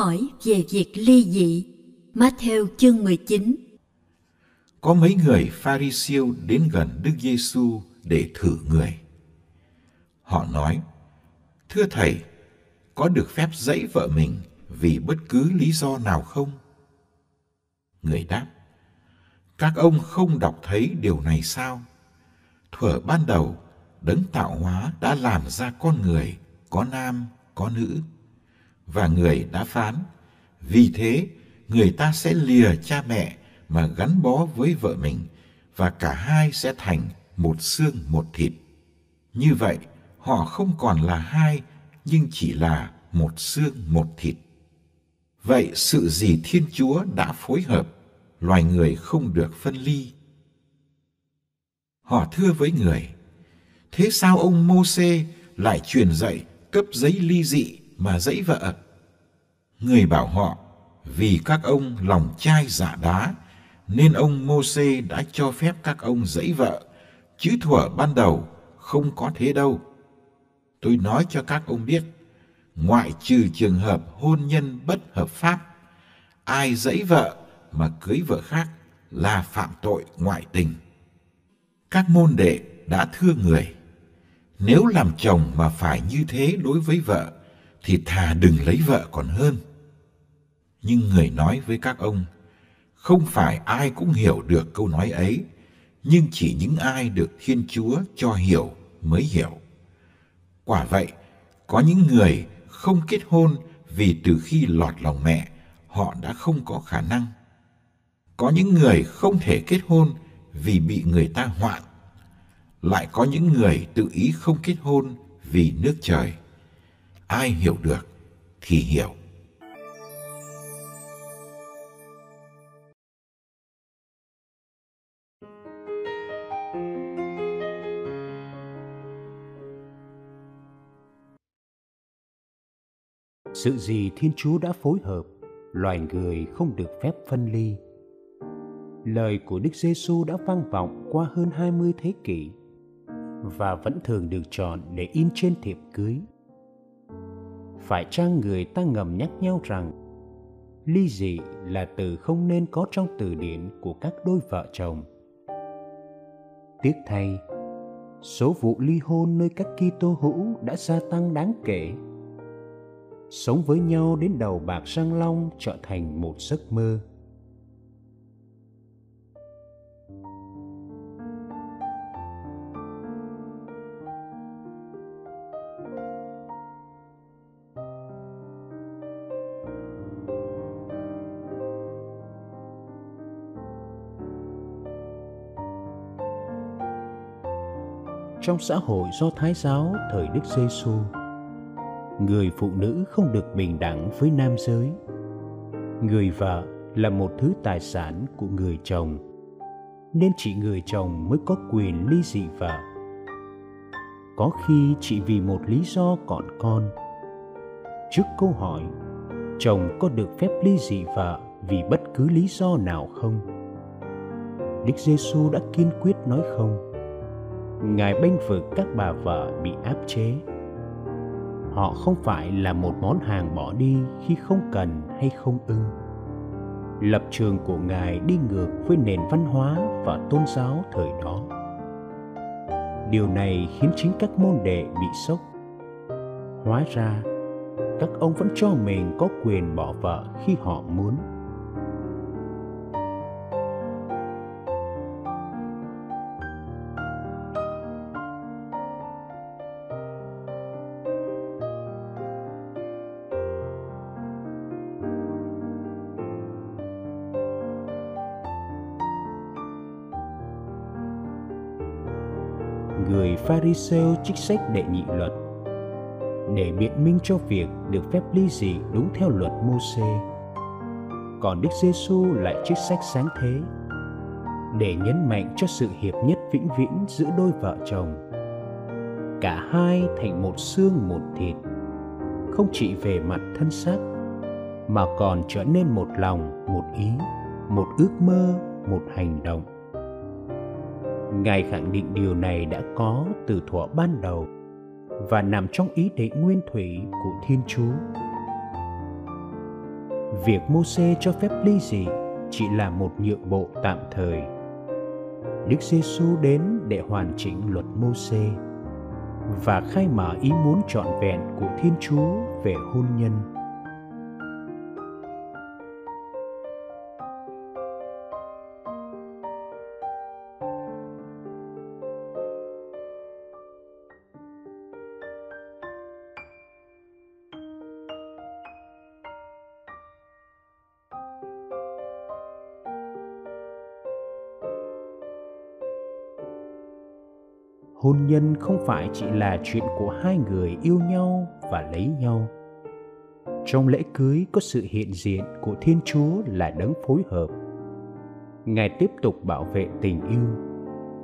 Hỏi về việc ly dị Matthew chương 19 Có mấy người Pharisêu đến gần Đức Giêsu để thử người. Họ nói: "Thưa thầy, có được phép dãy vợ mình vì bất cứ lý do nào không?" Người đáp: "Các ông không đọc thấy điều này sao? Thuở ban đầu, đấng tạo hóa đã làm ra con người có nam, có nữ." Và người đã phán. Vì thế, người ta sẽ lìa cha mẹ mà gắn bó với vợ mình, và cả hai sẽ thành một xương một thịt. Như vậy, họ không còn là hai, nhưng chỉ là một xương một thịt. Vậy sự gì thiên chúa đã phối hợp, loài người không được phân ly? Họ thưa với người, thế sao ông mô xê lại truyền dạy cấp giấy ly dị mà dãy vợ. Người bảo họ, vì các ông lòng chai dạ đá, nên ông Môsê đã cho phép các ông dãy vợ, chứ thuở ban đầu không có thế đâu. Tôi nói cho các ông biết, ngoại trừ trường hợp hôn nhân bất hợp pháp, ai dãy vợ mà cưới vợ khác là phạm tội ngoại tình. Các môn đệ đã thưa người, nếu làm chồng mà phải như thế đối với vợ thì thà đừng lấy vợ còn hơn. Nhưng người nói với các ông, không phải ai cũng hiểu được câu nói ấy, nhưng chỉ những ai được thiên chúa cho hiểu mới hiểu. Quả vậy, có những người không kết hôn vì từ khi lọt lòng mẹ, họ đã không có khả năng. Có những người không thể kết hôn vì bị người ta hoạn, lại có những người tự ý không kết hôn vì nước trời ai hiểu được thì hiểu Sự gì Thiên Chúa đã phối hợp, loài người không được phép phân ly. Lời của Đức Giêsu đã vang vọng qua hơn 20 thế kỷ và vẫn thường được chọn để in trên thiệp cưới. Phải chăng người ta ngầm nhắc nhau rằng ly dị là từ không nên có trong từ điển của các đôi vợ chồng. Tiếc thay, số vụ ly hôn nơi các Kitô hữu đã gia tăng đáng kể sống với nhau đến đầu bạc răng long trở thành một giấc mơ trong xã hội do Thái giáo thời Đức Giêsu. Người phụ nữ không được bình đẳng với nam giới. Người vợ là một thứ tài sản của người chồng, nên chỉ người chồng mới có quyền ly dị vợ. Có khi chỉ vì một lý do còn con. Trước câu hỏi, chồng có được phép ly dị vợ vì bất cứ lý do nào không? Đức giêsu đã kiên quyết nói không ngài bênh vực các bà vợ bị áp chế. Họ không phải là một món hàng bỏ đi khi không cần hay không ưng. Lập trường của ngài đi ngược với nền văn hóa và tôn giáo thời đó. Điều này khiến chính các môn đệ bị sốc. Hóa ra, các ông vẫn cho mình có quyền bỏ vợ khi họ muốn. Người Pharisêu trích sách đệ nhị luật để biện minh cho việc được phép ly dị đúng theo luật Môsê. Còn Đức Giêsu lại trích sách sáng thế để nhấn mạnh cho sự hiệp nhất vĩnh viễn giữa đôi vợ chồng. Cả hai thành một xương một thịt, không chỉ về mặt thân xác mà còn trở nên một lòng, một ý, một ước mơ, một hành động. Ngài khẳng định điều này đã có từ thuở ban đầu và nằm trong ý định nguyên thủy của Thiên Chúa. Việc Môsê cho phép ly dị chỉ là một nhượng bộ tạm thời. Đức Giêsu đến để hoàn chỉnh luật Môsê và khai mở ý muốn trọn vẹn của Thiên Chúa về hôn nhân. Hôn nhân không phải chỉ là chuyện của hai người yêu nhau và lấy nhau. Trong lễ cưới có sự hiện diện của thiên chúa là đấng phối hợp. Ngài tiếp tục bảo vệ tình yêu,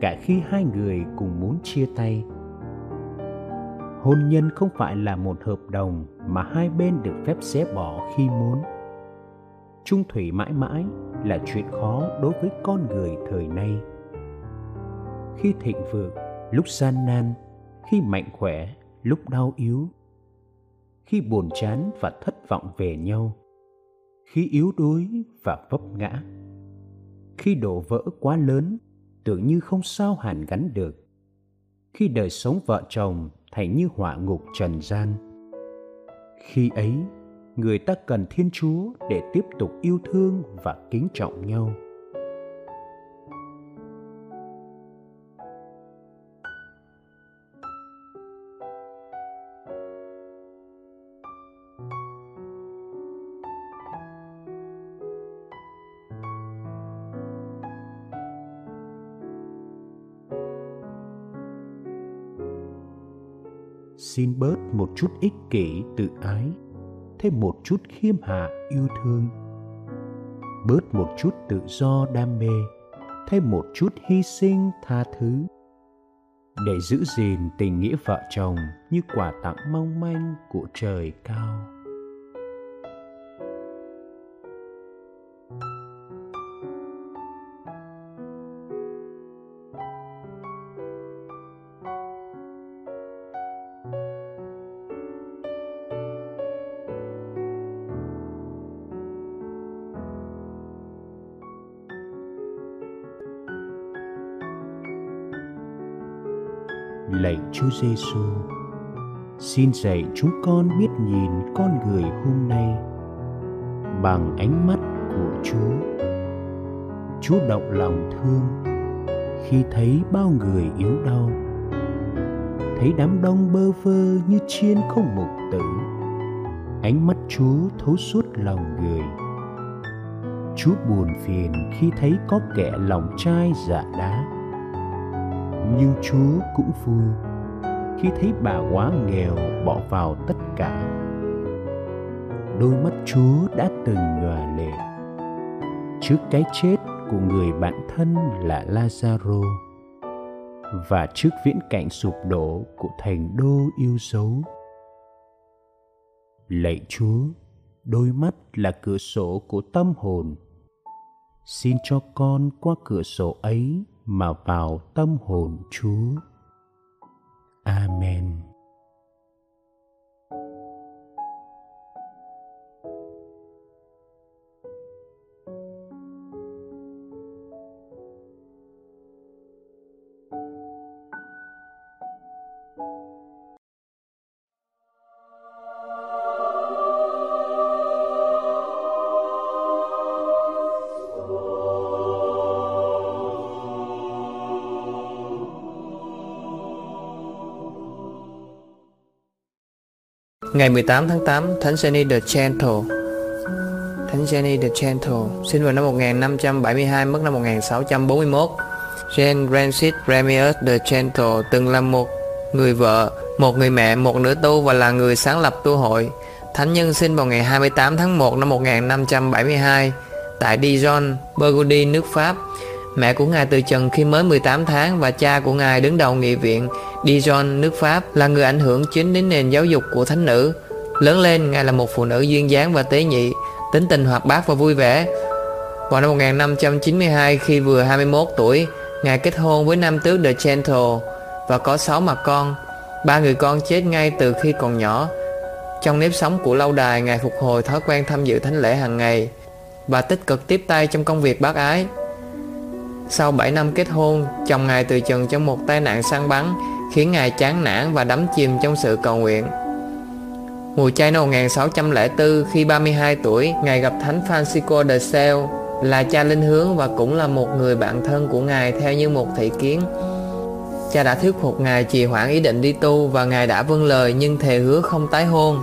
cả khi hai người cùng muốn chia tay. Hôn nhân không phải là một hợp đồng mà hai bên được phép xé bỏ khi muốn. Trung thủy mãi mãi là chuyện khó đối với con người thời nay. Khi thịnh vượng lúc gian nan, khi mạnh khỏe, lúc đau yếu. Khi buồn chán và thất vọng về nhau. Khi yếu đuối và vấp ngã. Khi đổ vỡ quá lớn, tưởng như không sao hàn gắn được. Khi đời sống vợ chồng thành như họa ngục trần gian. Khi ấy, người ta cần thiên chúa để tiếp tục yêu thương và kính trọng nhau. Xin bớt một chút ích kỷ tự ái, thêm một chút khiêm hạ yêu thương. Bớt một chút tự do đam mê, thêm một chút hy sinh tha thứ. Để giữ gìn tình nghĩa vợ chồng như quả tặng mong manh của trời cao. Lạy Chúa Giêsu, xin dạy chúng con biết nhìn con người hôm nay bằng ánh mắt của Chúa. Chúa động lòng thương khi thấy bao người yếu đau, thấy đám đông bơ vơ như chiên không mục tử. Ánh mắt Chúa thấu suốt lòng người. Chúa buồn phiền khi thấy có kẻ lòng trai dạ đá nhưng Chúa cũng vui khi thấy bà quá nghèo bỏ vào tất cả. Đôi mắt Chúa đã từng nhòa lệ trước cái chết của người bạn thân là Lazaro và trước viễn cảnh sụp đổ của thành đô yêu dấu. Lạy Chúa, đôi mắt là cửa sổ của tâm hồn. Xin cho con qua cửa sổ ấy mà vào tâm hồn Chúa. Amen. Ngày 18 tháng 8, Thánh Jenny the Gentle Thánh Jenny the Gentle sinh vào năm 1572, mất năm 1641. Jane Francis Ramius the Gentle từng là một người vợ, một người mẹ, một nữ tu và là người sáng lập tu hội. Thánh nhân sinh vào ngày 28 tháng 1 năm 1572 tại Dijon, Burgundy, nước Pháp. Mẹ của Ngài từ trần khi mới 18 tháng và cha của Ngài đứng đầu nghị viện Dijon, nước Pháp là người ảnh hưởng chính đến nền giáo dục của thánh nữ. Lớn lên, Ngài là một phụ nữ duyên dáng và tế nhị, tính tình hoạt bát và vui vẻ. Vào năm 1592 khi vừa 21 tuổi, Ngài kết hôn với nam tước The Gentle và có 6 mặt con. Ba người con chết ngay từ khi còn nhỏ. Trong nếp sống của lâu đài, Ngài phục hồi thói quen tham dự thánh lễ hàng ngày và tích cực tiếp tay trong công việc bác ái. Sau 7 năm kết hôn, chồng Ngài từ trần trong một tai nạn săn bắn khiến Ngài chán nản và đắm chìm trong sự cầu nguyện. Mùa chay năm 1604 khi 32 tuổi, Ngài gặp Thánh Francisco de Sales là cha linh hướng và cũng là một người bạn thân của Ngài theo như một thị kiến. Cha đã thuyết phục Ngài trì hoãn ý định đi tu và Ngài đã vâng lời nhưng thề hứa không tái hôn.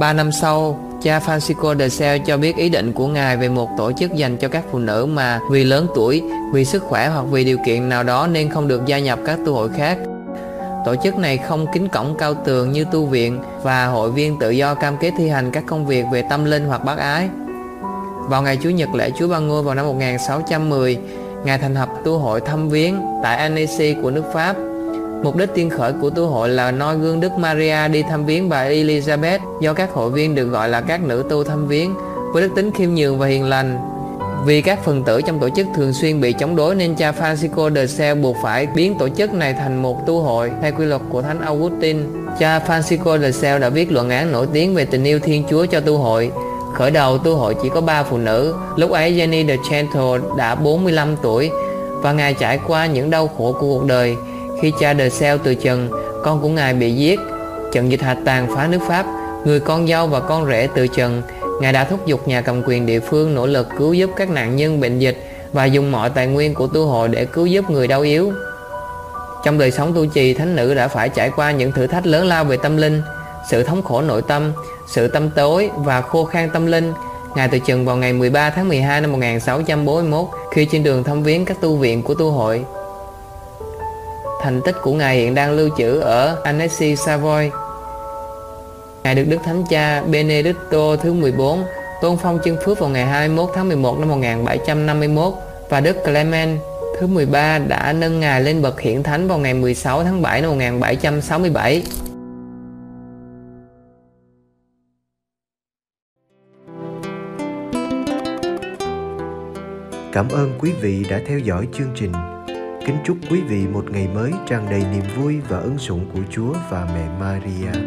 Ba năm sau, cha Francisco de Sales cho biết ý định của Ngài về một tổ chức dành cho các phụ nữ mà vì lớn tuổi, vì sức khỏe hoặc vì điều kiện nào đó nên không được gia nhập các tu hội khác. Tổ chức này không kính cổng cao tường như tu viện và hội viên tự do cam kết thi hành các công việc về tâm linh hoặc bác ái. Vào ngày Chủ nhật lễ Chúa Ba Ngôi vào năm 1610, Ngài thành lập tu hội thăm viếng tại Annecy của nước Pháp. Mục đích tiên khởi của tu hội là noi gương Đức Maria đi thăm viếng bà Elizabeth do các hội viên được gọi là các nữ tu thăm viếng với đức tính khiêm nhường và hiền lành. Vì các phần tử trong tổ chức thường xuyên bị chống đối nên cha Francisco de Sales buộc phải biến tổ chức này thành một tu hội theo quy luật của Thánh Augustine. Cha Francisco de Sales đã viết luận án nổi tiếng về tình yêu Thiên Chúa cho tu hội Khởi đầu tu hội chỉ có 3 phụ nữ, lúc ấy Jenny de Gentle đã 45 tuổi và Ngài trải qua những đau khổ của cuộc đời. Khi cha de Sales từ trần, con của Ngài bị giết, trận dịch hạch tàn phá nước Pháp, người con dâu và con rể từ trần, Ngài đã thúc giục nhà cầm quyền địa phương nỗ lực cứu giúp các nạn nhân bệnh dịch và dùng mọi tài nguyên của tu hội để cứu giúp người đau yếu. Trong đời sống tu trì, thánh nữ đã phải trải qua những thử thách lớn lao về tâm linh, sự thống khổ nội tâm, sự tâm tối và khô khan tâm linh. Ngài từ trần vào ngày 13 tháng 12 năm 1641 khi trên đường thăm viếng các tu viện của tu hội. Thành tích của Ngài hiện đang lưu trữ ở Annecy, Savoy. Ngài được Đức Thánh Cha Benedicto thứ 14 tôn phong chân phước vào ngày 21 tháng 11 năm 1751 và Đức Clement thứ 13 đã nâng Ngài lên bậc hiển thánh vào ngày 16 tháng 7 năm 1767. Cảm ơn quý vị đã theo dõi chương trình. Kính chúc quý vị một ngày mới tràn đầy niềm vui và ân sủng của Chúa và mẹ Maria.